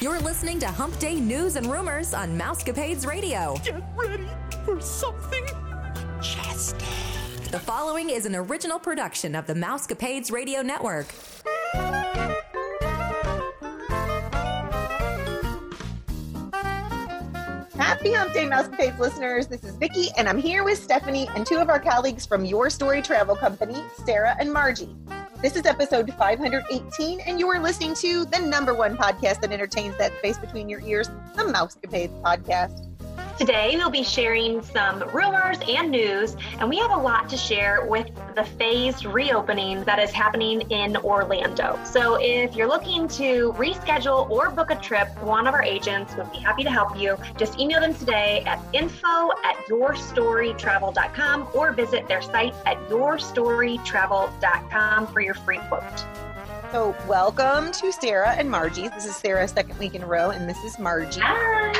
You're listening to Hump Day News and Rumors on Mousecapades Radio. Get ready for something majestic. The following is an original production of the Mousecapades Radio Network. Happy Hump Day, Mousecapades listeners. This is Vicki, and I'm here with Stephanie and two of our colleagues from Your Story Travel Company, Sarah and Margie. This is episode 518, and you are listening to the number one podcast that entertains that space between your ears, the Mousecapades podcast. Today, we'll be sharing some rumors and news, and we have a lot to share with the phased reopening that is happening in Orlando. So, if you're looking to reschedule or book a trip, one of our agents would be happy to help you. Just email them today at info at yourstorytravel.com or visit their site at yourstorytravel.com for your free quote. So, welcome to Sarah and Margie. This is Sarah's second week in a row, and this is Margie. Hi.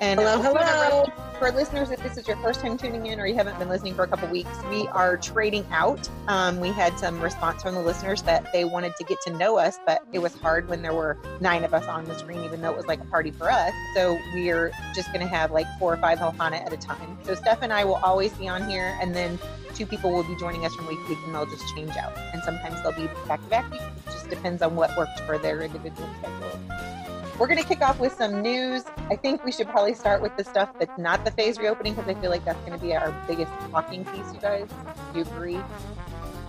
And Hello, hello. For listeners, if this is your first time tuning in or you haven't been listening for a couple weeks, we are trading out. Um, we had some response from the listeners that they wanted to get to know us, but it was hard when there were nine of us on the screen, even though it was like a party for us. So we're just going to have like four or five Ohana at a time. So Steph and I will always be on here, and then two people will be joining us from week to week, and they'll just change out. And sometimes they'll be back to back weeks. It just depends on what worked for their individual schedule. We're going to kick off with some news. I think we should probably start with the stuff that's not the phase reopening because I feel like that's going to be our biggest talking piece, you guys. Do you agree?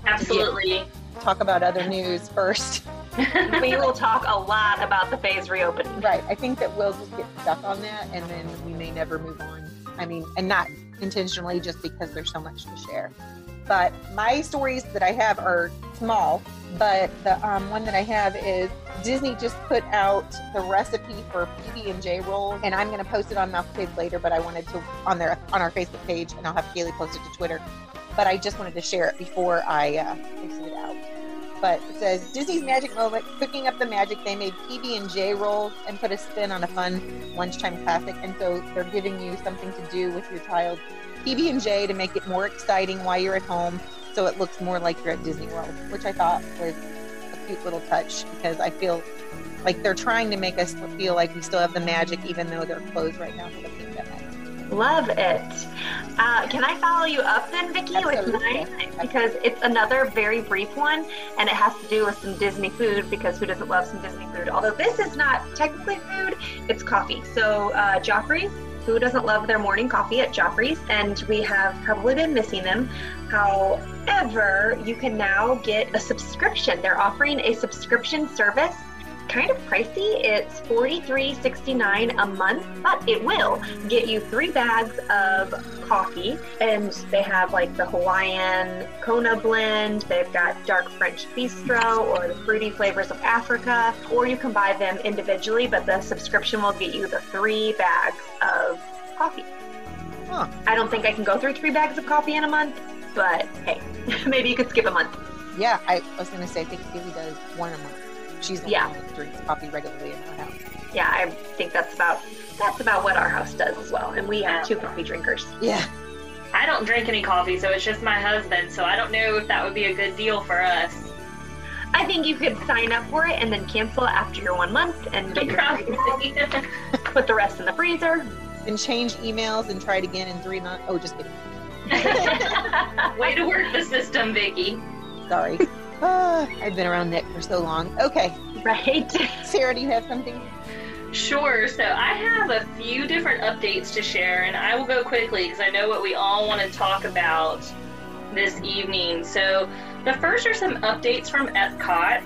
Absolutely. Talk about other news first. we will talk a lot about the phase reopening. Right. I think that we'll just get stuck on that and then we may never move on. I mean, and not intentionally just because there's so much to share. But my stories that I have are small, but the um, one that I have is Disney just put out the recipe for PB and J roll, and I'm going to post it on Mousecapades later. But I wanted to on their on our Facebook page, and I'll have Kaylee post it to Twitter. But I just wanted to share it before I uh, posted it out. But it says Disney's magic moment, cooking up the magic. They made PB and J rolls and put a spin on a fun lunchtime classic, and so they're giving you something to do with your child PB and J to make it more exciting while you're at home, so it looks more like you're at Disney World, which I thought was a cute little touch because I feel like they're trying to make us feel like we still have the magic even though they're closed right now for the pandemic. Love it. Uh, can I follow you up then, Vicki, with mine? Because it's another very brief one, and it has to do with some Disney food. Because who doesn't love some Disney food? Although this is not technically food; it's coffee. So uh, Joffrey's. Who doesn't love their morning coffee at Joffrey's? And we have probably been missing them. However, you can now get a subscription. They're offering a subscription service kind of pricey. It's $43.69 a month, but it will get you three bags of coffee. And they have like the Hawaiian Kona blend, they've got dark French bistro or the fruity flavors of Africa, or you can buy them individually, but the subscription will get you the three bags of coffee. Huh. I don't think I can go through three bags of coffee in a month, but hey, maybe you could skip a month. Yeah, I was going to say, I think Kaylee does one a month. She's the Yeah. one that drinks coffee regularly in her house. Yeah, I think that's about that's about what our house does as well. And we have two coffee drinkers. Yeah. I don't drink any coffee, so it's just my husband. So I don't know if that would be a good deal for us. I think you could sign up for it and then cancel it after your one month and get your Probably. put the rest in the freezer. And change emails and try it again in three months. Oh, just kidding. Way to work the system, Vicky. Sorry. Ah, I've been around Nick for so long. Okay. right? Sarah, do you have something? Sure. So I have a few different updates to share, and I will go quickly because I know what we all want to talk about this evening. So the first are some updates from Epcot.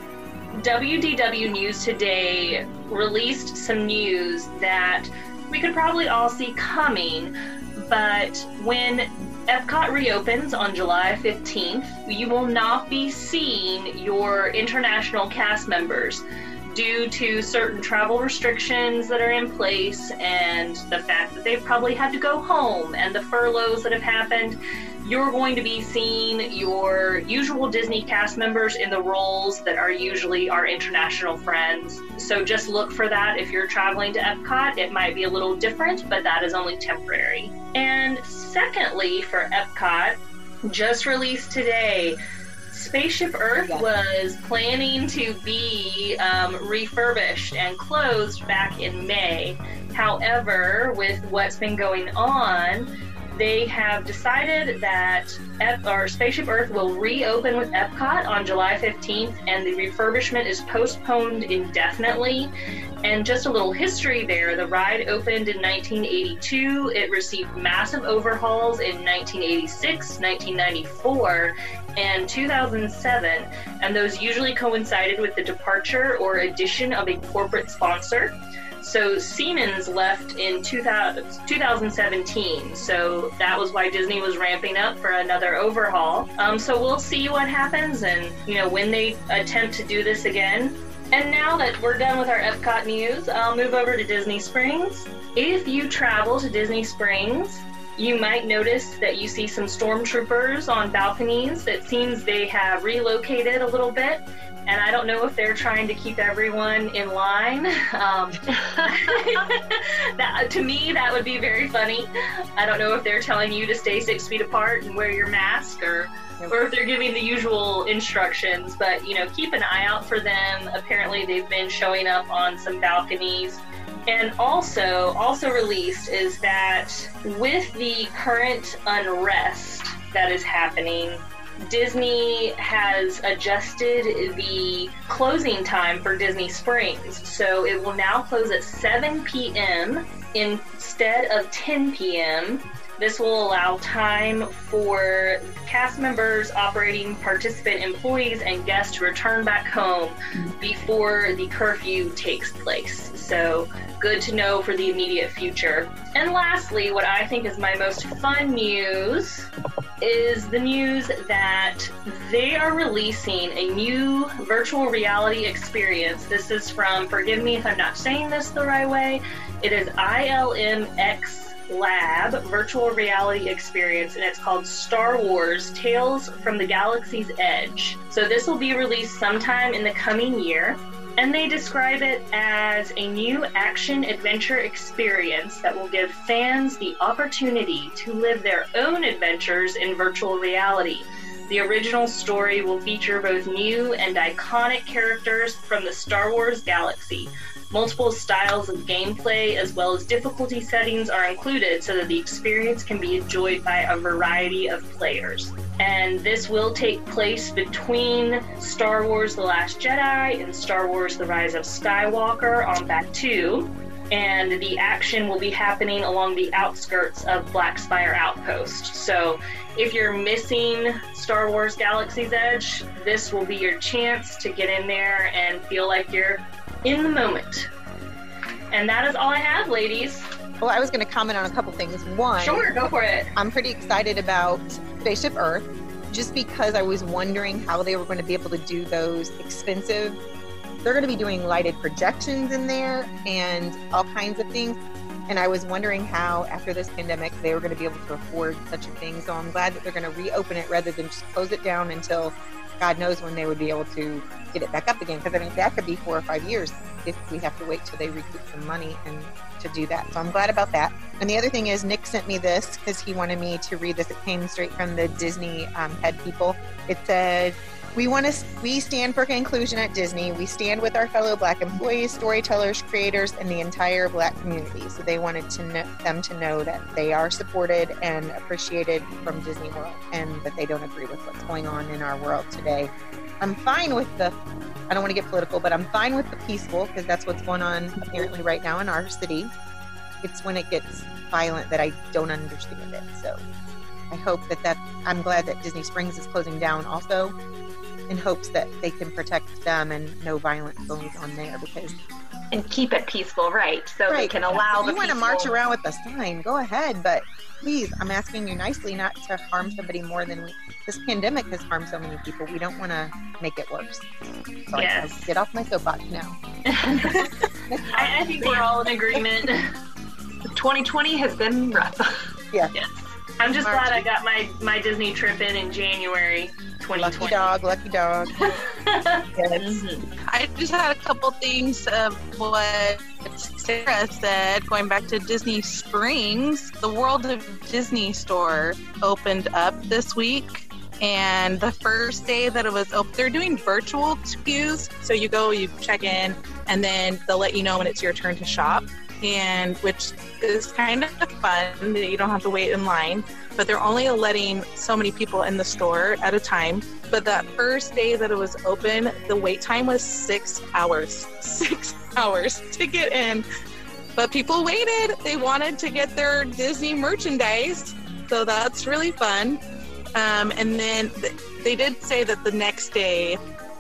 WDW News today released some news that we could probably all see coming, but when Epcot reopens on July 15th, you will not be seeing your international cast members due to certain travel restrictions that are in place and the fact that they've probably had to go home and the furloughs that have happened. You're going to be seeing your usual Disney cast members in the roles that are usually our international friends. So just look for that if you're traveling to Epcot. It might be a little different, but that is only temporary. And secondly, for Epcot, just released today, Spaceship Earth was planning to be um, refurbished and closed back in May. However, with what's been going on, they have decided that Ep- Spaceship Earth will reopen with Epcot on July 15th, and the refurbishment is postponed indefinitely. And just a little history there the ride opened in 1982, it received massive overhauls in 1986, 1994, and 2007, and those usually coincided with the departure or addition of a corporate sponsor. So Siemens left in 2000, 2017, so that was why Disney was ramping up for another overhaul. Um, so we'll see what happens and you know when they attempt to do this again. And now that we're done with our Epcot news, I'll move over to Disney Springs. If you travel to Disney Springs, you might notice that you see some stormtroopers on balconies. It seems they have relocated a little bit, and I don't know if they're trying to keep everyone in line. Um, that, to me, that would be very funny. I don't know if they're telling you to stay six feet apart and wear your mask, or or if they're giving the usual instructions. But you know, keep an eye out for them. Apparently, they've been showing up on some balconies. And also, also released is that with the current unrest that is happening, Disney has adjusted the closing time for Disney Springs. So it will now close at 7 p.m. instead of 10 p.m. This will allow time for cast members, operating participant employees, and guests to return back home before the curfew takes place. So, good to know for the immediate future. And lastly, what I think is my most fun news is the news that they are releasing a new virtual reality experience. This is from, forgive me if I'm not saying this the right way, it is ILMX Lab virtual reality experience, and it's called Star Wars Tales from the Galaxy's Edge. So, this will be released sometime in the coming year. And they describe it as a new action adventure experience that will give fans the opportunity to live their own adventures in virtual reality. The original story will feature both new and iconic characters from the Star Wars galaxy. Multiple styles of gameplay as well as difficulty settings are included so that the experience can be enjoyed by a variety of players. And this will take place between Star Wars The Last Jedi and Star Wars The Rise of Skywalker on Batuu. And the action will be happening along the outskirts of Black Spire Outpost. So if you're missing Star Wars Galaxy's Edge, this will be your chance to get in there and feel like you're in the moment. And that is all I have, ladies. Well, I was going to comment on a couple things. One, Sure, go for it. I'm pretty excited about Spaceship Earth just because I was wondering how they were going to be able to do those expensive. They're going to be doing lighted projections in there and all kinds of things. And I was wondering how, after this pandemic, they were going to be able to afford such a thing. So I'm glad that they're going to reopen it rather than just close it down until God knows when they would be able to get it back up again. Because I mean, that could be four or five years if we have to wait till they recoup some money and to do that. So I'm glad about that. And the other thing is, Nick sent me this because he wanted me to read this. It came straight from the Disney um, head people. It said, "We want to. We stand for inclusion at Disney. We stand with our fellow Black employees, storytellers, creators, and the entire Black community. So they wanted to know, them to know that they are supported and appreciated from Disney World, and that they don't agree with what's going on in our world today. I'm fine with the I don't want to get political, but I'm fine with the peaceful because that's what's going on apparently right now in our city. It's when it gets violent that I don't understand it. So I hope that that I'm glad that Disney Springs is closing down also in hopes that they can protect them and no violence goes on there because and keep it peaceful, right? So they can allow if the you want to march around with a sign, go ahead, but please, I'm asking you nicely not to harm somebody more than we. This pandemic has harmed so many people. We don't want to make it worse. So Yes. I get off my soapbox now. I, I think we're all in agreement. 2020 has been rough. Yeah. Yes. I'm just glad I got my, my Disney trip in in January Lucky dog, lucky dog. Yes. Mm-hmm. I just had a couple things of what Sarah said. Going back to Disney Springs, the World of Disney store opened up this week. And the first day that it was open, they're doing virtual queues. So you go, you check in, and then they'll let you know when it's your turn to shop. And which is kind of fun that you don't have to wait in line. But they're only letting so many people in the store at a time. But that first day that it was open, the wait time was six hours. Six hours to get in. But people waited. They wanted to get their Disney merchandise. So that's really fun. Um, and then th- they did say that the next day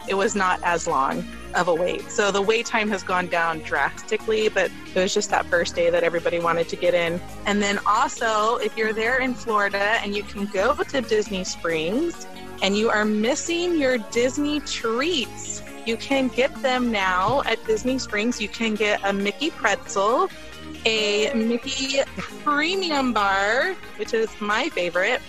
it was not as long of a wait. So the wait time has gone down drastically, but it was just that first day that everybody wanted to get in. And then also, if you're there in Florida and you can go to Disney Springs and you are missing your Disney treats, you can get them now at Disney Springs. You can get a Mickey pretzel, a Mickey premium bar, which is my favorite.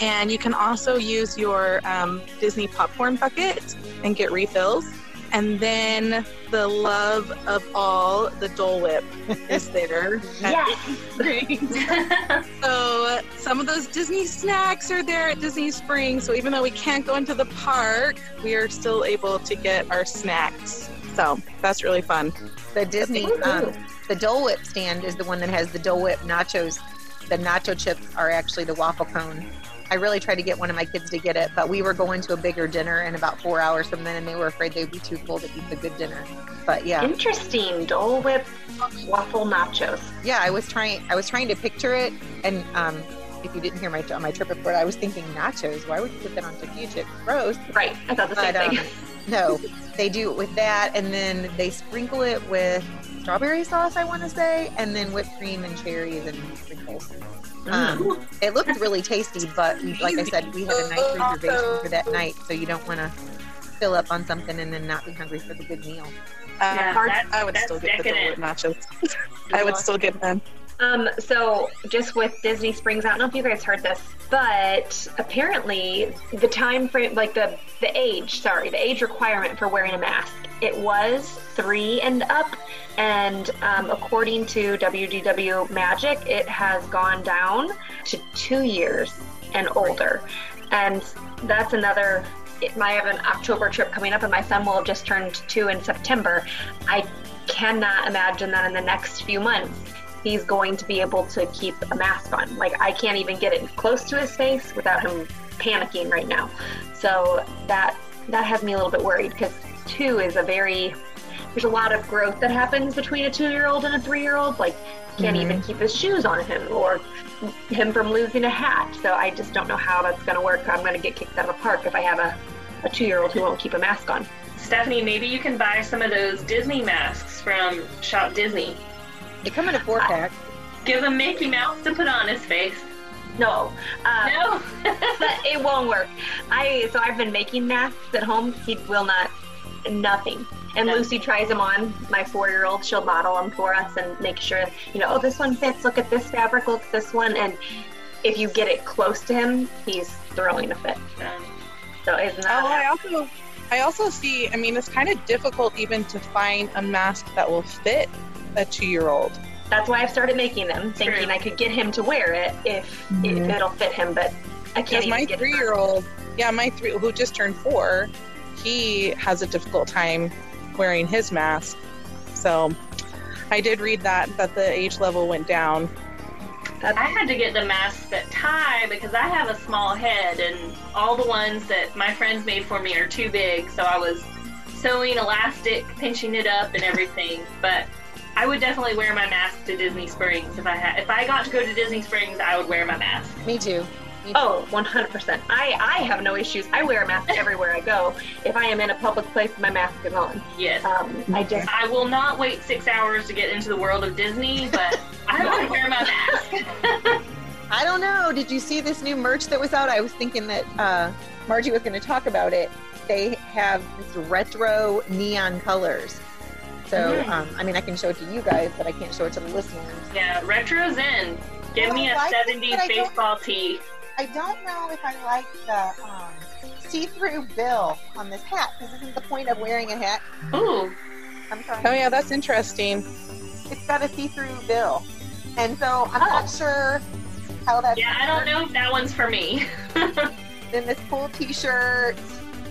And you can also use your um, Disney popcorn bucket and get refills. And then the love of all, the Dole Whip is there. at Yes. Disney Springs. so some of those Disney snacks are there at Disney Springs. So even though we can't go into the park, we are still able to get our snacks. So that's really fun. The Disney, um, the Dole Whip stand is the one that has the Dole Whip nachos. The nacho chips are actually the waffle cone. I really tried to get one of my kids to get it, but we were going to a bigger dinner in about four hours from then, and they were afraid they'd be too full to eat the good dinner. But yeah, Interesting. Dole Whip waffle nachos. yeah, I was trying. I was trying to picture it, and um, if you didn't hear my on my trip report, I was thinking nachos. Why would you put that on tortilla chips? Gross. Right. I thought the same But um, thing. no, they do it with that, and then they sprinkle it with strawberry sauce. I want to say, and then whipped cream and cherries and sprinkles. Um, it looked really tasty, but like I said, we had a nice reservation for that night, so you don't want to fill up on something and then not be hungry for the good meal. Uh, Yeah, hard- I would still get the Dole Whip nachos. I would still get them. Um, so just with Disney Springs, I don't know if you guys heard this, but apparently the time frame, like the the age, sorry, the age requirement for wearing a mask, it was three and up, and um, according to WDW Magic, it has gone down to two years and older, and that's another. It might have an October trip coming up, and my son will have just turned two in September. I cannot imagine that in the next few months he's going to be able to keep a mask on. Like I can't even get it close to his face without him panicking right now. So that that has me a little bit worried because two is a very there's a lot of growth that happens between a two-year-old and a three-year-old. Like can't even mm-hmm. keep his shoes on him or him from losing a hat. So I just don't know how that's going to work. I'm going to get kicked out of the park if I have a, a two-year-old who won't keep a mask on. Stephanie, maybe you can buy some of those Disney masks from Shop Disney. They come in a four pack. Give him Mickey Mouse to put on his face. No, uh, No. but it won't work. I so I've been making masks at home. He will not, nothing. And No. Lucy tries them on. My four-year-old, she'll model them for us and make sure, you know, oh, this one fits. Look at this fabric. Look at this one. And if you get it close to him, he's throwing a fit. So isn't Oh, I that? also, I also see. I mean, it's kind of difficult even to find a mask that will fit a two-year-old. That's why I've started making them, thinking True. I could get him to wear it if if Mhm. it'll fit him. But I can't Because even my three-year-old, yeah, my three who just turned four, he has a difficult time wearing his mask. So, I did read that that the age level went down. I had to get the masks that tie because I have a small head, and all the ones that my friends made for me are too big. So I was sewing elastic, pinching it up, and everything. But I would definitely wear my mask to Disney Springs if I had. If I got to go to Disney Springs, I would wear my mask. Me too. Me too. Oh, 100%. I, I have no issues. I wear a mask everywhere I go. If I am in a public place, my mask is on. Yes. Um, I just, I will not wait six hours to get into the world of Disney, but I would wear my mask. I don't know. Did you see this new merch that was out? I was thinking that uh, Margie was going to talk about it. They have this retro neon colors. So, um, I mean, I can show it to you guys, but I can't show it to the listeners. yeah, retro's in. Give me a like 70s but I don't- baseball tee. I don't know if I like the um, see-through bill on this hat. Because this isn't the point of wearing a hat. Ooh, I'm sorry. Oh yeah, that's interesting. It's got a see-through bill, and so I'm not sure how that's. yeah, I don't know if that one's for me. then this cool T-shirt.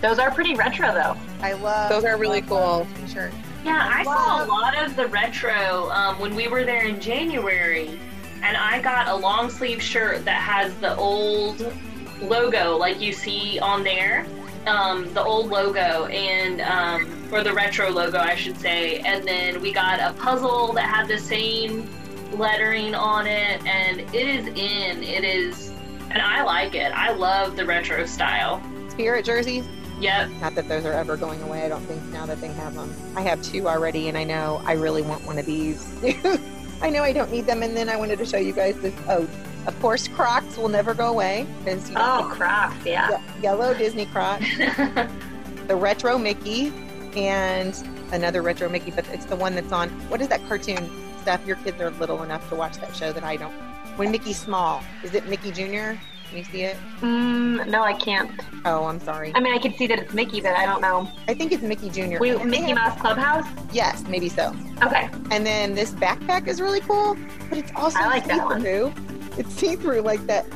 Those are pretty retro though. I love. Those are really cool. love T-shirt. Yeah, I saw a lot of the retro um, when we were there in January, and I got a long sleeve shirt that has the old logo, like you see on there, um, the old logo, and um, or the retro logo, I should say. And then we got a puzzle that had the same lettering on it, and it is in. It is, and I like it. I love the retro style. Spirit jerseys. Yep. Not that those are ever going away. I don't think now that they have them. I have two already, and I know I really want one of these. I know I don't need them, and then I wanted to show you guys this. Oh, of course, Crocs will never go away because you know, Oh, Crocs, yeah. Ye- yellow Disney Crocs, the retro Mickey, and another retro Mickey, but it's the one that's on. What is that cartoon stuff? Your kids are little enough to watch that show that I don't. When Mickey's small, is it Mickey Jr.? Can you see it? Mm, no, I can't. Oh, I'm sorry. I mean, I can see that it's Mickey, but I don't know. I think it's Mickey Jr. We, And Mickey have- Mouse Clubhouse? Yes, maybe so. Okay. And then this backpack is really cool, but it's also I like see-through. It's see-through like that.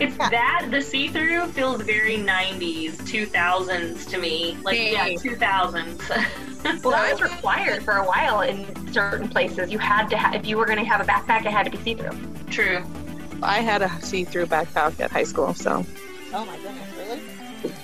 It's Yeah. that the see through feels very 90s, 2000s to me. Like yeah, 2000s. Well, that was required for a while in certain places. You had to have, if you were going to have a backpack, it had to be see through. True. I had a see-through backpack at high school, so Oh my goodness, really?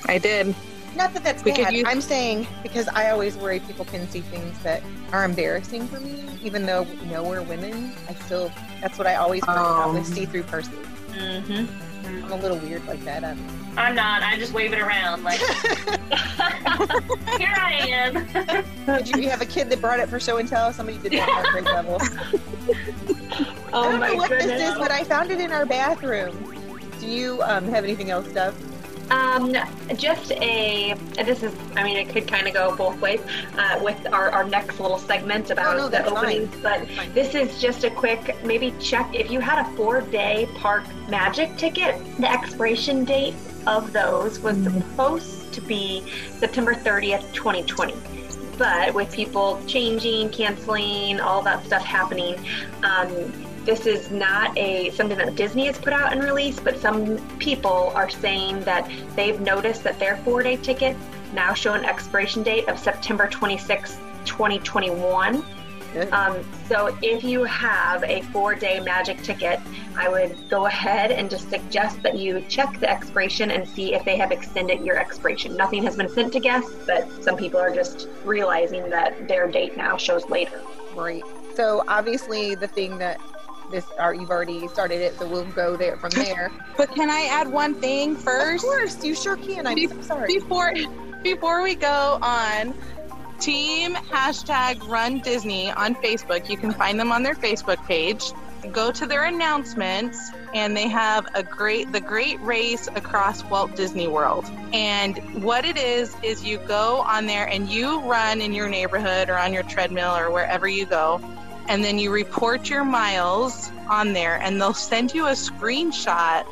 I did. Not that that's We bad. use- I'm saying because I always worry people can see things that are embarrassing for me, even though we know we're women. I still that's what I always worry about with Um. see-through purses. Mm-hmm. I'm a little weird like that. Um, I'm not. I just wave it around like here I am. did you, you have a kid that brought it for show and tell? Somebody did that at grade level. Oh I don't know what goodness. this is, but I found it in our bathroom. Do you um, have anything else, Steph? Um, just a, this is, I mean, it could kind of go both ways uh, with our, our next little segment about Oh, no, the that's fine. but this is just a quick, maybe check if you had a four day park magic ticket, the expiration date of those was supposed to be September 30th, 2020. But with people changing, canceling, all that stuff happening, um, this is not a something that Disney has put out and released, but some people are saying that they've noticed that their four-day tickets now show an expiration date of September 26, 2021. Good. Um, so if you have a four-day magic ticket, I would go ahead and just suggest that you check the expiration and see if they have extended your expiration. Nothing has been sent to guests, but some people are just realizing that their date now shows later. Right. So obviously the thing that this are you've already started it, so we'll go there from there. But can I add one thing first? Of course, you sure can. I'm Be- so sorry. before before we go on team hashtag run disney on facebook. You can find them on their facebook page. Go to their announcements and they have a great the great race across walt disney world. And what it is is you go on there and you run in your neighborhood or on your treadmill or wherever you go and then you report your miles on there and they'll send you a screenshot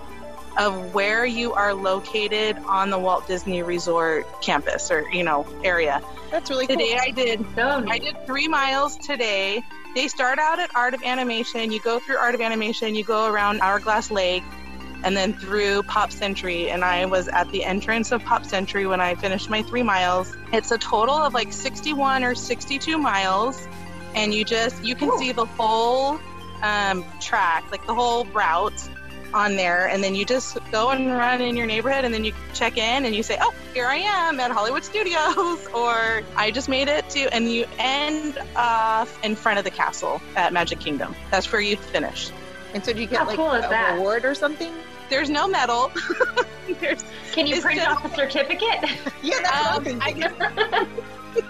of where you are located on the Walt Disney Resort campus or you know area. That's really cool. Today I did I did 3 miles today. They start out at Art of Animation, you go through Art of Animation, you go around Hourglass Lake and then through Pop Century and I was at the entrance of Pop Century when I finished my 3 miles. It's a total of like 61 or 62 miles and you just you can see the whole um, track, like the whole route on there and then you just go and run in your neighborhood and then you check in and you say oh here i am at hollywood studios or i just made it to and you end off in front of the castle at magic kingdom that's where you finish And so do you get How like cool a that? reward or something? there's no medal there's Can you print just- off a certificate? Yeah, that's what I'm um, thinking. I guess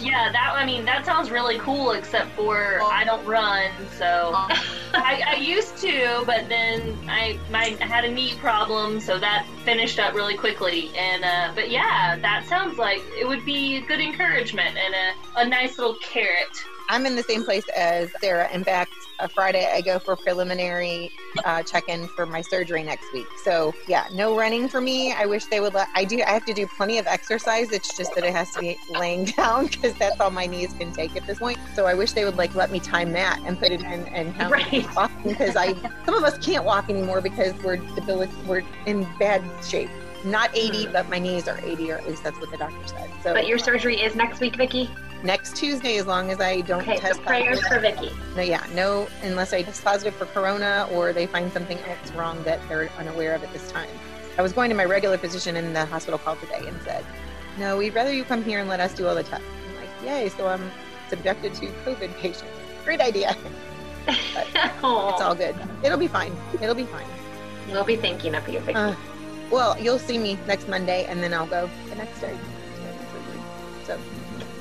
Yeah, that I mean that sounds really cool. Except for I don't run, so I, I used to, but then I my I had a knee problem, so that finished up really quickly. And uh, but yeah, that sounds like it would be a good encouragement and a, a nice little carrot. I'm in the same place as Sarah. In fact, uh, Friday I go for preliminary uh, check-in for my surgery next week. So yeah, no running for me. I wish they would let. I do. I have to do plenty of exercise. It's just that it has to be laying down because that's all my knees can take at this point. So I wish they would like let me time that and put it in and count Right. because I some of us can't walk anymore because we're debilitated. We're in bad shape. Not 80, but my knees are 80, or at least that's what the doctor said. So, But your surgery is next week, Vicky. next Tuesday, as long as I don't Okay, so test prayers for positive. Vicky. No, yeah, no, unless I test positive for corona or they find something else wrong that they're unaware of at this time. I was going to my regular physician, and the hospital called today and said, "No, we'd rather you come here and let us do all the tests." I'm like, "Yay!" So I'm subjected to COVID patients. Great idea. It's all good. It'll be fine. It'll be fine. We'll be thinking of you, Vicky. Uh, well, you'll see me next Monday, and then I'll go the next day. So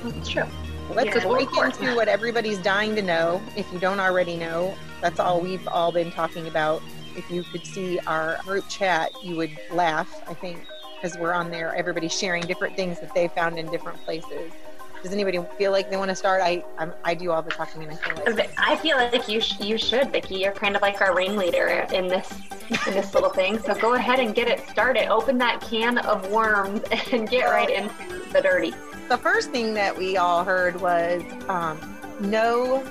That's true. let's Yeah, break into what everybody's dying to know. If you don't already know, that's all we've all been talking about. If you could see our group chat, you would laugh. I think because we're on there, everybody's sharing different things that they found in different places. Does anybody feel like they want to start? I I'm, I do all the talking, and I feel like I feel like you sh- you should, Vicky. You're kind of like our ringleader in this in this little thing. So go ahead and get it started. Open that can of worms and get right into the dirty. the first thing that we all heard was um, no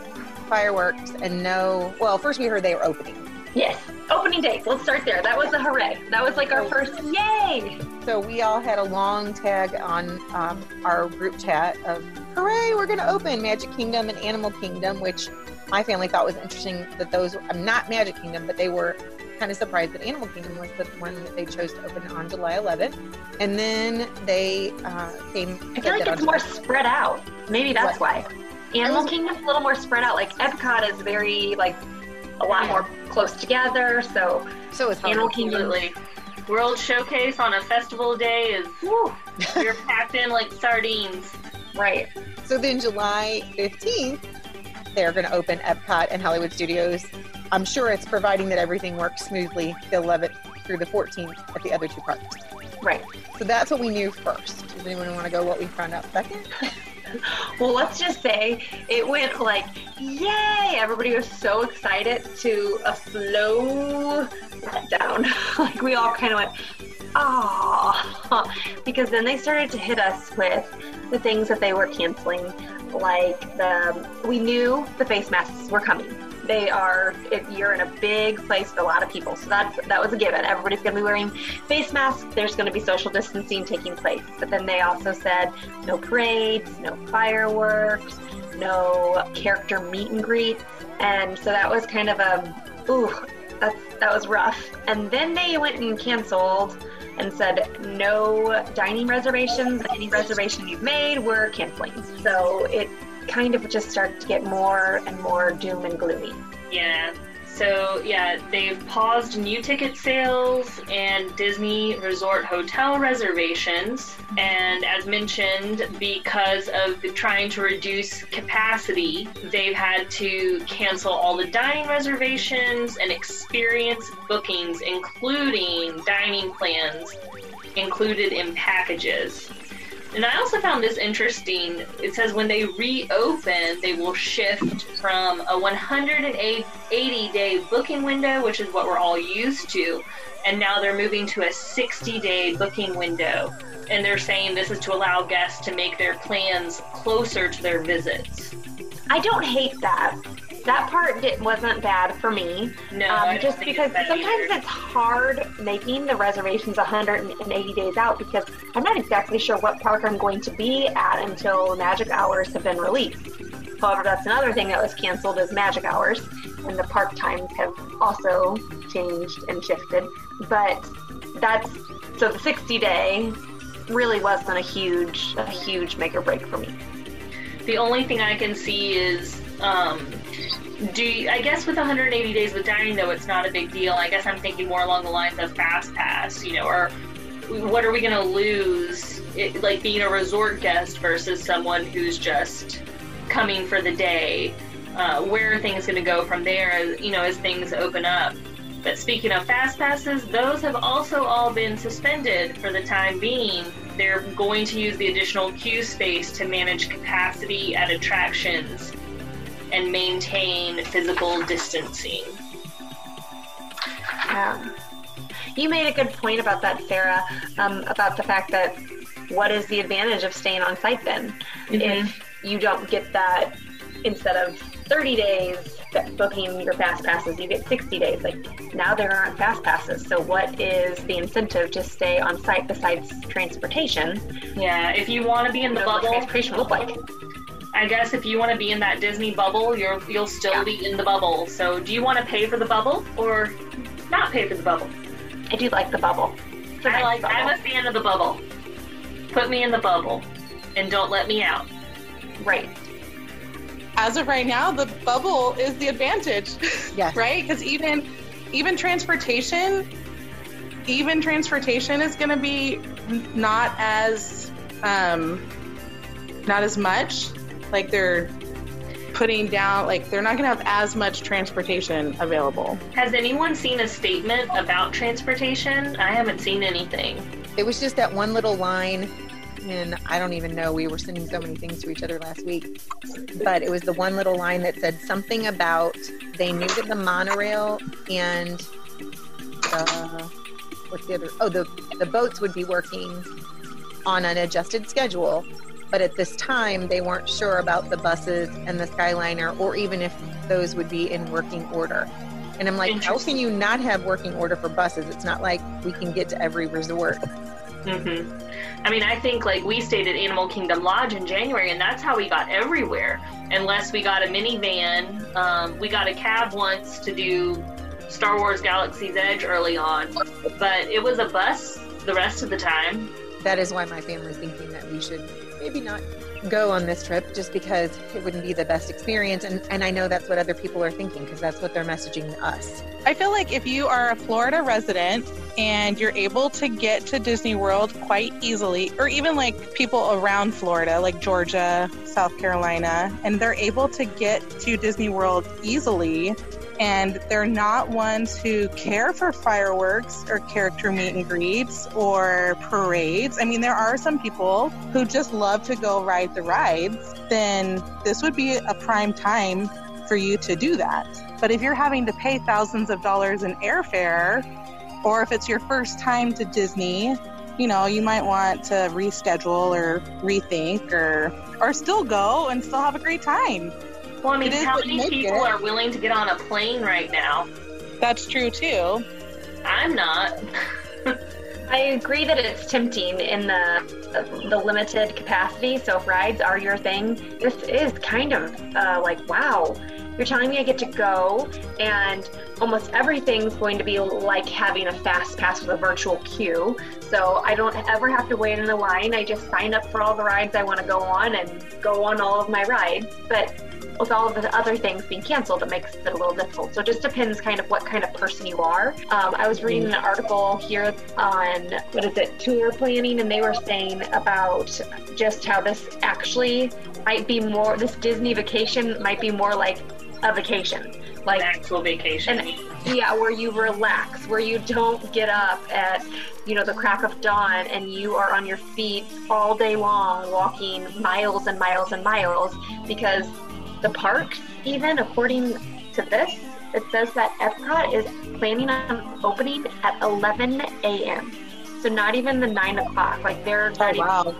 fireworks and no. Well, first we heard they were opening. Yes, opening day. Let's start there. That was a hooray. That was like our first yay. So we all had a long tag on um, our group chat of hooray, we're going to open Magic Kingdom and Animal Kingdom, which my family thought was interesting that those, I'm not Magic Kingdom, but they were kind of surprised that Animal Kingdom was the one that they chose to open on July 11th. And then they uh, came. I feel like it's more spread out. Maybe that's why. Animal Kingdom's a little more spread out. Like Epcot is very like a lot more close together. So So is Animal Kingdom. Absolutely. World Showcase on a festival day is Whew, you're packed in like sardines. right. So then July 15th, they're going to open Epcot and Hollywood Studios. I'm sure it's providing that everything works smoothly They'll love it through the 14th at the other two parks. Right. So that's what we knew first. Does anyone want to go what we found out second? Well, let's just say it went like, yay! Everybody was so excited to a slow letdown. like we all kind of went, ah, because then they started to hit us with the things that they were canceling. Like the, we knew the face masks were coming. They are. If you're in a big place with a lot of people, so that's that was a given. Everybody's going to be wearing face masks. There's going to be social distancing taking place. But then they also said no parades, no fireworks, no character meet and greets, and so that was kind of a ooh, that was rough. And then they went and canceled and said no dining reservations. Any reservation you've made, we're canceling. So it kind of just started to get more and more doom and gloomy. Yeah. So yeah, they've paused new ticket sales and Disney Resort hotel reservations. And as mentioned, because of trying to reduce capacity, they've had to cancel all the dining reservations and experience bookings, including dining plans included in packages. And I also found this interesting. It says when they reopen, they will shift from a 180 day booking window, which is what we're all used to, and now they're moving to a 60 day booking window. And they're saying this is to allow guests to make their plans closer to their visits. I don't hate that. That part di- wasn't bad for me. No, um, just because it's sometimes either. it's hard making the reservations 180 days out because I'm not exactly sure what park I'm going to be at until magic hours have been released. However, that's another thing that was canceled is magic hours, and the park times have also changed and shifted. But that's so the 60 day really wasn't a huge a huge make or break for me. The only thing I can see is, um, do you, I guess with 180 days with dining though, it's not a big deal. I guess I'm thinking more along the lines of fast pass, you know, or what are we going to lose, it, like being a resort guest versus someone who's just coming for the day. Uh, where are things going to go from there, you know, as things open up? But speaking of fast passes, those have also all been suspended for the time being. They're going to use the additional queue space to manage capacity at attractions and maintain physical distancing. Um, you made a good point about that, Sarah, um, about the fact that what is the advantage of staying on site then? If you don't get that instead of 30 days, booking your fast passes, you get 60 days. Like now there aren't fast passes. So what is the incentive to stay on site besides transportation? Yeah, if you want to be in the bubble, transportation look like? I guess if you want to be in that Disney bubble, you're you'll still Yeah. be in the bubble. So, do you want to pay for the bubble or not pay for the bubble? I do like the bubble. It's a I nice like. bubble. I'm a fan of the bubble. Put me in the bubble, and don't let me out. right. As of right now, the bubble is the advantage. Yes. right? Because even even transportation, even transportation is going to be not as um, not as much. Like they're putting down, like they're not going to have as much transportation available. Has anyone seen a statement about transportation? I haven't seen anything. It was just that one little line, and I don't even know. We were sending so many things to each other last week, but it was the one little line that said something about they knew that the monorail and the what's the other? Oh, the the boats would be working on an adjusted schedule, but at this time they weren't sure about the buses and the Skyliner, or even if those would be in working order. And I'm like, how can you not have working order for buses? It's not like we can get to every resort. hmm I mean, I think like we stayed at Animal Kingdom Lodge in January, and that's how we got everywhere. Unless we got a minivan, um, we got a cab once to do Star Wars Galaxy's Edge early on, but it was a bus the rest of the time. that is why my family's thinking that we should maybe not go on this trip just because it wouldn't be the best experience and, and i know that's what other people are thinking because that's what they're messaging us. I feel like if you are a Florida resident and you're able to get to Disney World quite easily, or even like people around Florida, like Georgia, South Carolina, and they're able to get to Disney World easily, and they're not ones who care for fireworks or character meet and greets or parades. I mean, there are some people who just love to go ride the rides, then this would be a prime time for you to do that. But if you're having to pay thousands of dollars in airfare, or if it's your first time to Disney, you know, you might want to reschedule or rethink or or still go and still have a great time. Well, I mean, how many people it. are willing to get on a plane right now? That's true too. I'm not. I agree that it's tempting in the the limited capacity. So if rides are your thing, this is kind of uh, like wow. You're telling me I get to go, and almost everything's going to be like having a fast pass with a virtual queue. So I don't ever have to wait in a line. I just sign up for all the rides I want to go on and go on all of my rides. But with all of the other things being canceled, it makes it a little difficult. So it just depends kind of what kind of person you are. Um, I was reading an article here on what is it, tour planning, and they were saying about just how this actually might be more, this Disney vacation might be more like a vacation. Like An actual vacation. and yeah, where you relax, where you don't get up at, you know, the crack of dawn and you are on your feet all day long, walking miles and miles and miles, because the parks, even according to this, it says that Epcot is planning on opening at 11 a.m. So not even the nine o'clock. Like they're oh, even wow.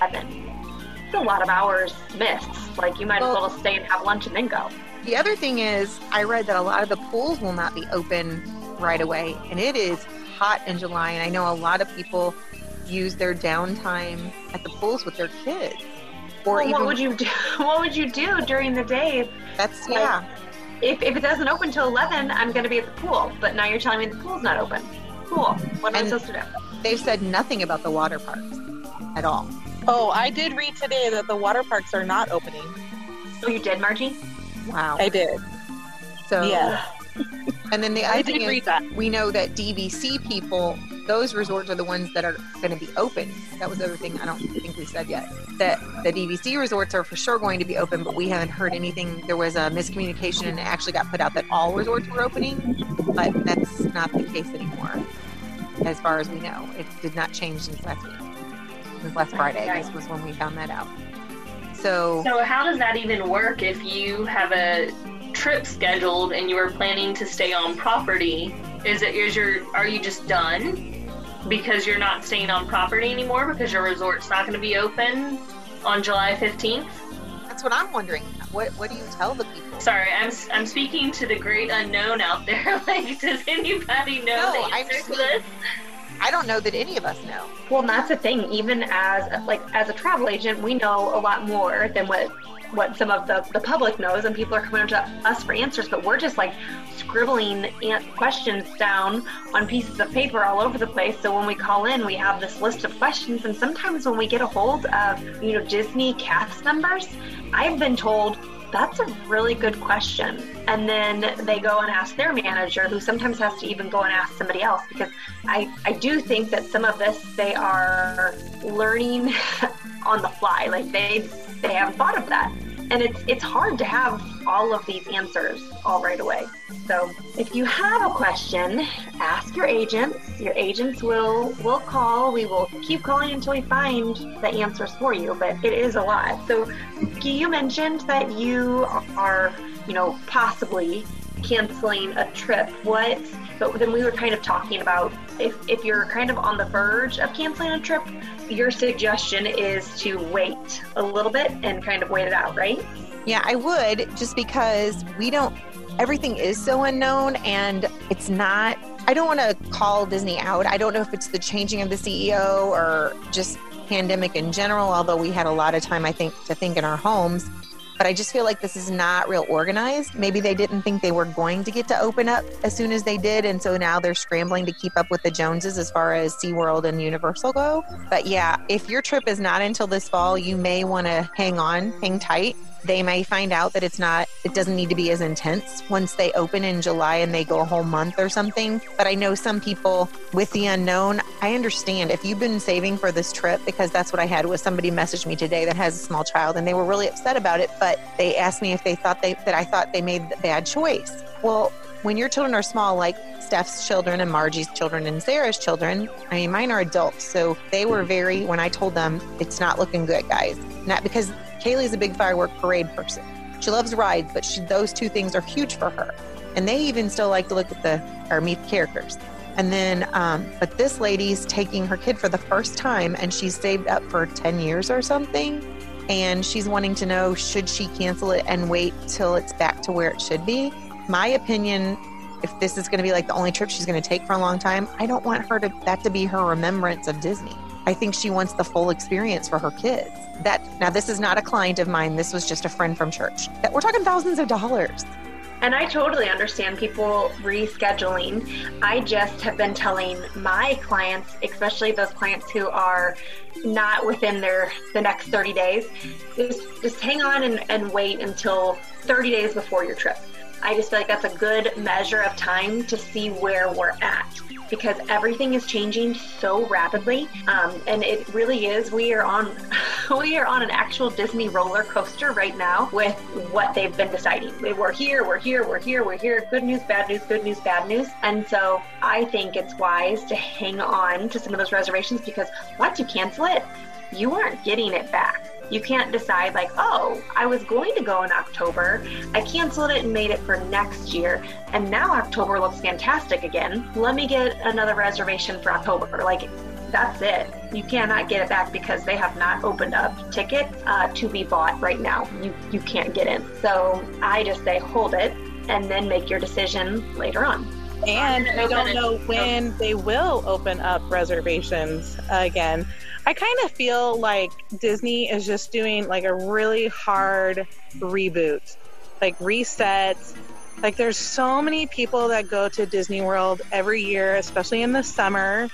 11. It's a lot of hours missed. Like you might as Well- well stay and have lunch and then go. the other thing is i read that a lot of the pools will not be open right away and it is hot in july and i know a lot of people use their downtime at the pools with their kids or Well, even what would you do? What would you do during the day that's like- yeah if, if it doesn't open till 11 i'm going to be at the pool but now you're telling me the pool's not open cool what am i supposed to do they've said nothing about the water parks at all Oh, I did read today that the water parks are not opening. oh you did margie wow I did. so yeah. And then the I other did thing is that. we know that DVC people, those resorts are the ones that are going to be open. That was the other thing I don't think we said yet. That the DVC resorts are for sure going to be open, but we haven't heard anything. There was a miscommunication and it actually got put out that all resorts were opening, but that's not the case anymore. As far as we know, it did not change since last week. Since last Friday, I guess was when we found that out. So, So how does that even work if you have a trip scheduled and you were planning to stay on property? Is it is your are you just done because you're not staying on property anymore because your resort's not going to be open on July 15th? that's what I'm wondering. What What do you tell the people? Sorry, I'm I'm speaking to the great unknown out there. like, does anybody know No, the I'm answer to this? I don't know that any of us know. Well, and that's the thing. Even as like as a travel agent, we know a lot more than what what some of the, the public knows, and people are coming to us for answers. But we're just like scribbling questions down on pieces of paper all over the place. So when we call in, we have this list of questions, and sometimes when we get a hold of you know Disney cast members, I've been told that's a really good question. And then they go and ask their manager, who sometimes has to even go and ask somebody else because I, I do think that some of this they are learning on the fly. Like they they haven't thought of that. And it's it's hard to have all of these answers all right away. So if you have a question, ask your agents. Your agents will will call. We will keep calling until we find the answers for you. But it is a lot. So you mentioned that you are, you know, possibly canceling a trip. What but then we were kind of talking about if, if you're kind of on the verge of canceling a trip, your suggestion is to wait a little bit and kind of wait it out, right? Yeah, I would just because we don't, everything is so unknown and it's not, I don't want to call Disney out. I don't know if it's the changing of the CEO or just pandemic in general, although we had a lot of time, I think, to think in our homes. But I just feel like this is not real organized. Maybe they didn't think they were going to get to open up as soon as they did. And so now they're scrambling to keep up with the Joneses as far as SeaWorld and Universal go. But yeah, if your trip is not until this fall, you may want to hang on, hang tight. They may find out that it's not, it doesn't need to be as intense once they open in July and they go a whole month or something. But I know some people with the unknown, I understand if you've been saving for this trip, because that's what I had was somebody messaged me today that has a small child and they were really upset about it. But they asked me if they thought they, that I thought they made the bad choice. Well, when your children are small, like Steph's children and Margie's children and Sarah's children, I mean, mine are adults. So they were very, when I told them, it's not looking good, guys. Not because Kaylee's a big firework parade person. She loves rides, but she, those two things are huge for her. And they even still like to look at the, or meet the characters. And then, um, but this lady's taking her kid for the first time and she's saved up for 10 years or something. And she's wanting to know should she cancel it and wait till it's back to where it should be? My opinion, if this is going to be like the only trip she's going to take for a long time, I don't want her to that to be her remembrance of Disney. I think she wants the full experience for her kids. That now this is not a client of mine. This was just a friend from church. That we're talking thousands of dollars. And I totally understand people rescheduling. I just have been telling my clients, especially those clients who are not within their the next 30 days, just just hang on and, and wait until 30 days before your trip. I just feel like that's a good measure of time to see where we're at because everything is changing so rapidly, um, and it really is. We are on we are on an actual Disney roller coaster right now with what they've been deciding. We're here, we're here, we're here, we're here. Good news, bad news, good news, bad news. And so I think it's wise to hang on to some of those reservations because once you cancel it, you aren't getting it back. You can't decide, like, oh, I was going to go in October. I canceled it and made it for next year. And now October looks fantastic again. Let me get another reservation for October. Like, that's it. You cannot get it back because they have not opened up tickets uh, to be bought right now. You, you can't get in. So I just say hold it and then make your decision later on. And we don't know when they will open up reservations again. I kind of feel like Disney is just doing like a really hard reboot, like resets. Like there's so many people that go to Disney World every year, especially in the summer.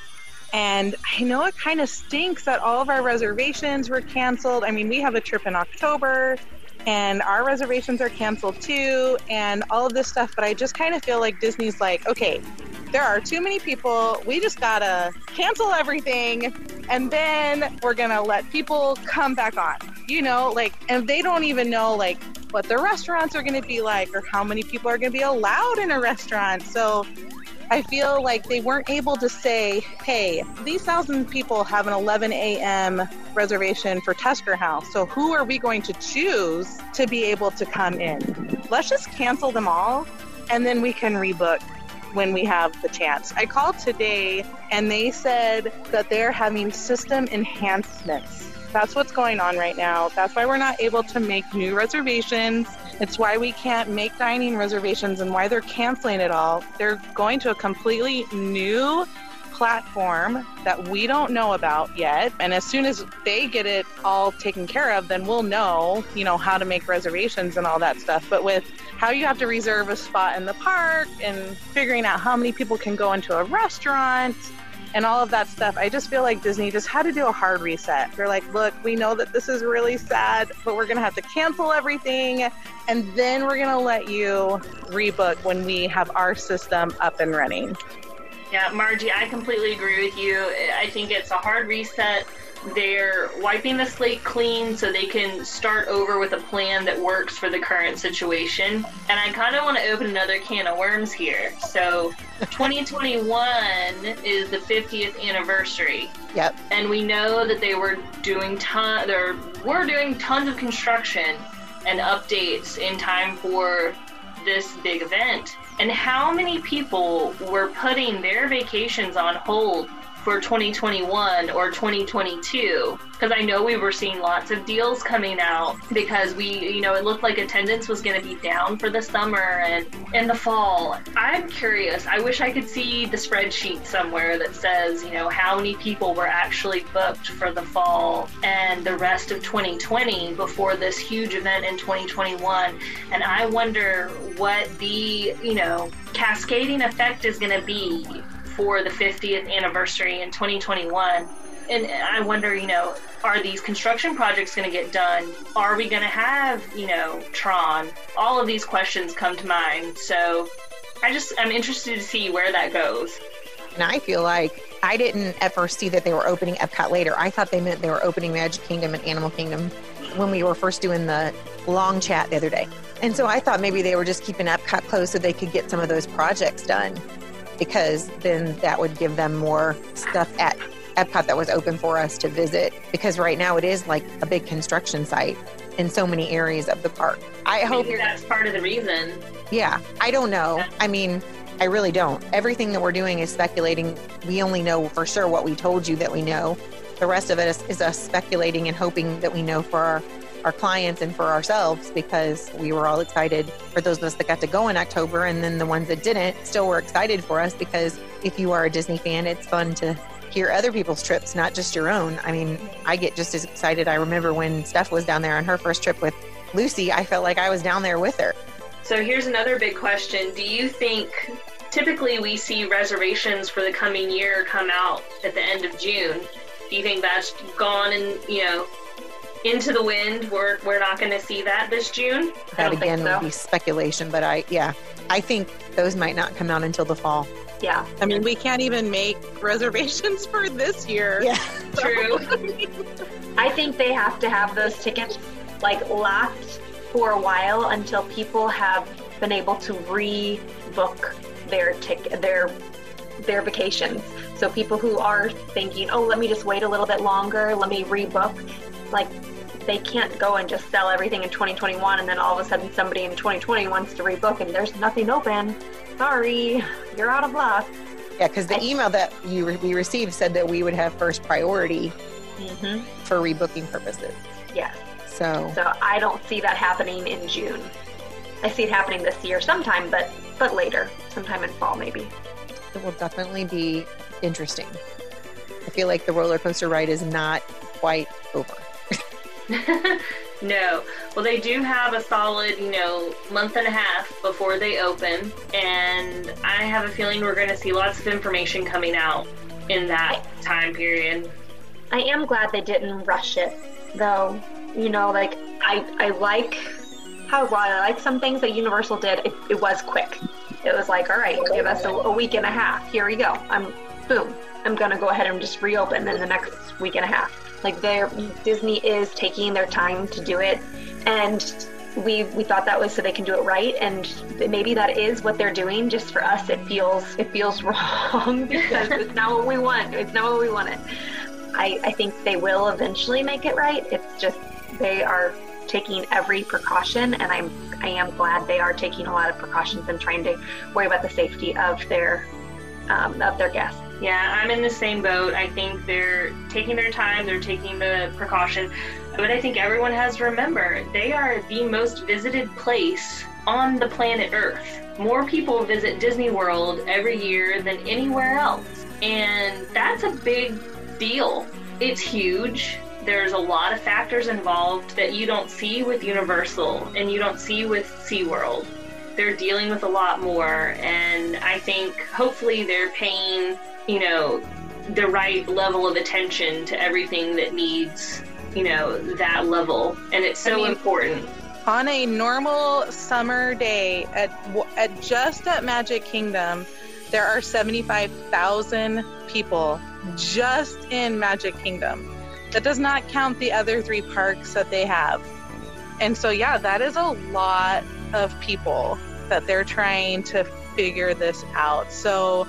And I know it kind of stinks that all of our reservations were canceled. I mean, we have a trip in October and our reservations are canceled too, and all of this stuff. But I just kind of feel like Disney's like, okay, there are too many people. We just gotta cancel everything, and then we're gonna let people come back on. You know, like, and they don't even know like what the restaurants are gonna be like or how many people are gonna be allowed in a restaurant. So I feel like they weren't able to say, hey, these thousand people have an 11 a.m. reservation for Tusker House. So who are we going to choose to be able to come in? Let's just cancel them all and then we can rebook when we have the chance. I called today and they said that they're having system enhancements That's what's going on right now. That's why we're not able to make new reservations. It's why we can't make dining reservations and why they're canceling it all. They're going to a completely new platform that we don't know about yet. And as soon as they get it all taken care of, then we'll know, you know, how to make reservations and all that stuff. But with how you have to reserve a spot in the park and figuring out how many people can go into a restaurant and all of that stuff, I just feel like Disney just had to do a hard reset. They're like, look, we know that this is really sad, but we're going to have to cancel everything. And then we're going to let you rebook when we have our system up and running. Yeah, Margie, I completely agree with you. I think it's a hard reset. They're wiping the slate clean so they can start over with a plan that works for the current situation. And I kind of want to open another can of worms here. So, 2021 is the 50th anniversary. Yep. And we know that they were doing ton they were doing tons of construction and updates in time for this big event. And how many people were putting their vacations on hold for 2021 or 2022 because I know we were seeing lots of deals coming out because we, you know, it looked like attendance was going to be down for the summer and in the fall. I'm curious. I wish I could see the spreadsheet somewhere that says, you know, how many people were actually booked for the fall and the rest of 2020 before this huge event in 2021. And I wonder what the, you know, cascading effect is going to be for the 50th anniversary in 2021. And I wonder, you know, are these construction projects going to get done? Are we going to have, you know, Tron? All of these questions come to mind. So I just, I'm interested to see where that goes. And I feel like I didn't at first see that they were opening Epcot later. I thought they meant they were opening Magic Kingdom and Animal Kingdom when we were first doing the long chat the other day. And so I thought maybe they were just keeping Epcot closed so they could get some of those projects done because then that would give them more stuff at Epcot that was open for us to visit. Because right now it is like a big construction site in so many areas of the park. I hope that's part of the reason. Yeah, I don't know. I mean, I really don't. Everything that we're doing is speculating. We only know for sure what we told you that we know. The rest of it is, is us speculating and hoping that we know for our our clients and for ourselves because we were all excited for those of us that got to go in October and then the ones that didn't still were excited for us because if you are a Disney fan, it's fun to hear other people's trips, not just your own. I mean, I get just as excited. I remember when Steph was down there on her first trip with Lucy, I felt like I was down there with her. So here's another big question. Do you think typically we see reservations for the coming year come out at the end of June? Do you think that's gone and, you know, into the wind. We're we're not going to see that this June. That again so. would be speculation, but I yeah, I think those might not come out until the fall. Yeah, I mean we can't even make reservations for this year. Yeah, true. I think they have to have those tickets like locked for a while until people have been able to rebook their ticket their their vacations. So people who are thinking, "Oh, let me just wait a little bit longer, let me rebook." Like they can't go and just sell everything in 2021 and then all of a sudden somebody in 2020 wants to rebook and there's nothing open. Sorry, you're out of luck. Yeah, because the email that you re- we received said that we would have first priority mm-hmm. for rebooking purposes. Yes. So. So I don't see that happening in June. I see it happening this year sometime, but but later, sometime in fall maybe. It will definitely be interesting. I feel like the roller coaster ride is not quite over. no. Well, they do have a solid, you know, month and a half before they open, and I have a feeling we're going to see lots of information coming out in that time period. I am glad they didn't rush it, though. You know, like I, I like how while I like some things that Universal did, it, it was quick. It was like, all right, give us a, a week and a half. Here we go. I'm boom. I'm gonna go ahead and just reopen in the next week and a half. Like they Disney is taking their time to do it, and we we thought that was so they can do it right, and maybe that is what they're doing. Just for us, it feels it feels wrong because it's not what we want. It's not what we wanted. I I think they will eventually make it right. It's just they are taking every precaution, and I'm I am glad they are taking a lot of precautions and trying to worry about the safety of their um, of their guests. Yeah, I'm in the same boat. I think they're taking their time, they're taking the precaution. But I think everyone has to remember they are the most visited place on the planet Earth. More people visit Disney World every year than anywhere else. And that's a big deal. It's huge. There's a lot of factors involved that you don't see with Universal and you don't see with SeaWorld. They're dealing with a lot more, and I think hopefully they're paying, you know, the right level of attention to everything that needs, you know, that level. And it's so I mean- important. On a normal summer day at, at just at Magic Kingdom, there are 75,000 people just in Magic Kingdom. That does not count the other three parks that they have. And so, yeah, that is a lot of people that they're trying to figure this out. So,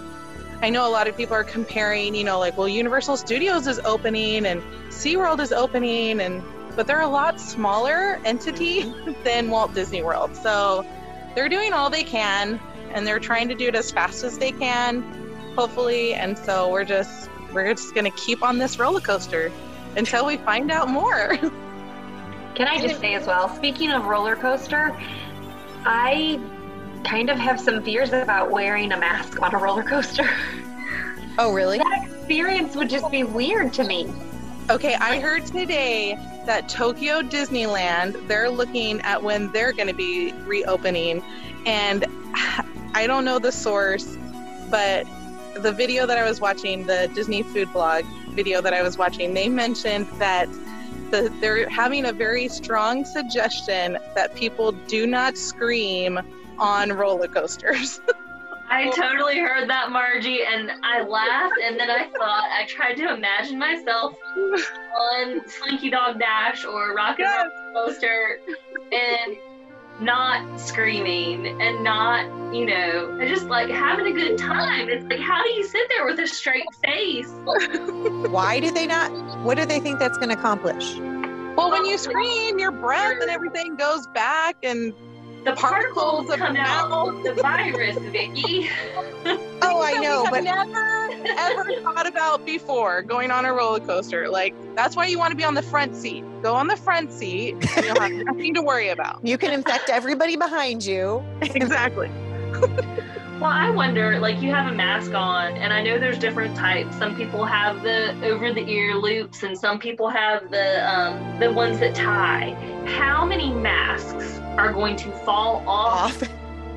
I know a lot of people are comparing, you know, like, well, Universal Studios is opening and SeaWorld is opening, and but they're a lot smaller entity than Walt Disney World. So, they're doing all they can and they're trying to do it as fast as they can, hopefully. And so, we're just we're just to keep on this roller coaster until we find out more. Can I just say as well, speaking of roller coaster, I kind of have some fears about wearing a mask on a roller coaster. Oh, really? that experience would just be weird to me. Okay, I heard today that Tokyo Disneyland, they're looking at when they're going to be reopening. And I don't know the source, but the video that I was watching, the Disney food blog video that I was watching, they mentioned that the, they're having a very strong suggestion that people do not scream on roller coasters. I totally heard that, Margie, and I laughed, and then I thought I tried to imagine myself on Slinky Dog Dash or Rock and Yes. Roller Coaster and not screaming and not, you know, just like having a good time. It's like, how do you sit there with a straight face? Why do they not? What do they think that's going to accomplish? well, when you scream, your breath and everything goes back and The Particles come out the virus, Vicki. Oh, I know, but never ever thought about before going on a roller coaster. Like that's why you want to be on the front seat. Go on the front seat. And you'll have nothing to worry about. you can infect everybody behind you. Exactly. Well, I wonder, like, you have a mask on, and I know there's different types. Some people have the over the ear loops, and some people have the um, the ones that tie. How many masks are going to fall off Off.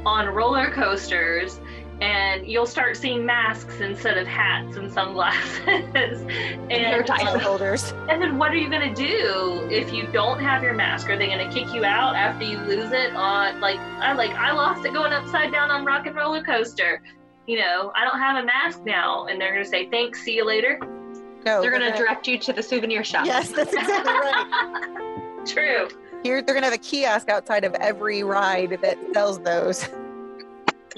on roller coasters? And you'll start seeing masks instead of hats and sunglasses. and, hair ties. Title holders. Uh, and then what are you gonna do if you don't have your mask? Are they gonna kick you out after you lose it? On like I like I lost it going upside down on Rock and Roller Coaster. You know, I don't have a mask now, and they're gonna say thanks, see you later. No, They're going to direct you to the souvenir shop. Yes, that's exactly right. True. Here, they're going to have a kiosk outside of every ride that sells those.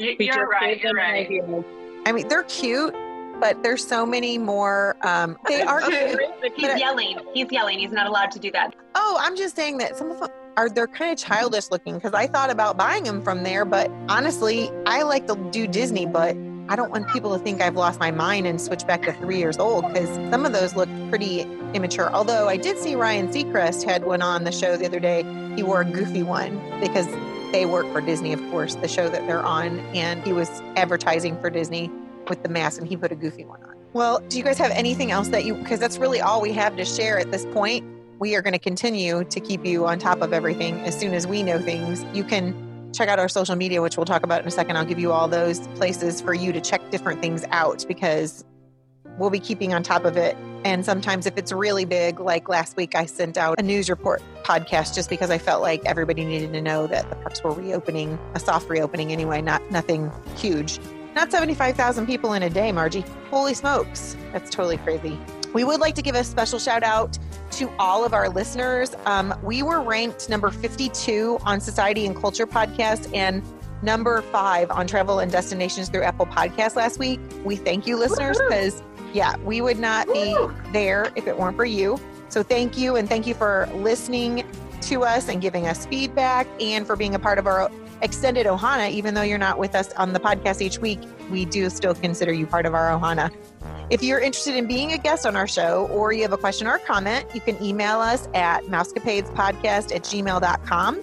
You, We you're just right. You're right. idea. I mean, they're cute, but there's so many more. Um, they are. Okay. cute. He's yelling. He's yelling. He's not allowed to do that. Oh, I'm just saying that some of them are they're kind of childish looking because I thought about buying them from there, but honestly, I like to do Disney, but I don't want people to think I've lost my mind and switch back to three years old because some of those look pretty immature. Although I did see Ryan Seacrest had one on the show the other day. He wore a goofy one because they work for Disney, of course, the show that they're on, and he was advertising for Disney with the mask and he put a goofy one on. Well, do you guys have anything else that you because that's really all we have to share at this point? we are going to continue to keep you on top of everything as soon as we know things. You can check out our social media, which we'll talk about in a second. I'll give you all those places for you to check different things out because we'll be keeping on top of it. And sometimes, if it's really big, like last week, I sent out a news report podcast just because I felt like everybody needed to know that the parks were reopening, a soft reopening anyway, not nothing huge. Not 75,000 people in a day, Margie. Holy smokes. That's totally crazy. We would like to give a special shout out to all of our listeners. Um, we were ranked number 52 on Society and Culture podcast and number five on travel and destinations through Apple Podcasts last week. We thank you, listeners, because yeah, we would not be there if it weren't for you. So thank you, and thank you for listening to us and giving us feedback, and for being a part of our extended Ohana, even though you're not with us on the podcast each week, we do still consider you part of our Ohana. If you're interested in being a guest on our show or you have a question or a comment, you can email us at mousecapadespodcast at gmail.com.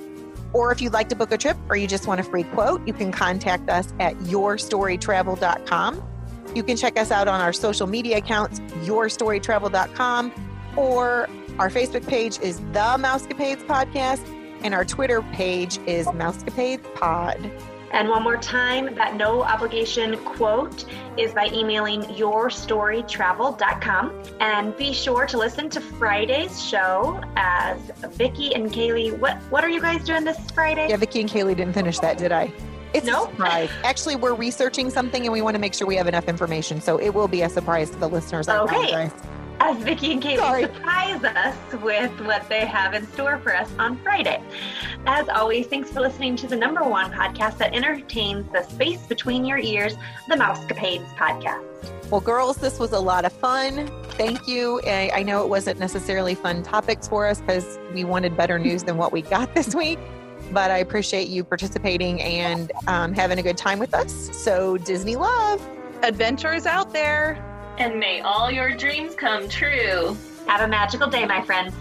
Or if you'd like to book a trip or you just want a free quote, you can contact us at yourstorytravel.com. You can check us out on our social media accounts, yourstorytravel.com, or our Facebook page is The Mousecapades Podcast, and our Twitter page is Mousecapades Pod. And one more time, that no obligation quote is by emailing yourstorytravel.com. And be sure to listen to Friday's show as Vicki and Kaylee. What what are you guys doing this Friday? Yeah, Vicki and Kaylee didn't finish that, did I? It's No. a surprise. Actually, we're researching something and we want to make sure we have enough information. So it will be a surprise to the listeners. I Okay. apologize. As Vicki and Kaylee Sorry. surprise us with what they have in store for us on Friday. As always, thanks for listening to the number one podcast that entertains the space between your ears, the Mousecapades podcast. Well, girls, this was a lot of fun. Thank you. I, I know it wasn't necessarily fun topics for us because we wanted better news than what we got this week, but I appreciate you participating and um, having a good time with us. So, Disney love. Adventure is out there. And may all your dreams come true. Have a magical day, my friends.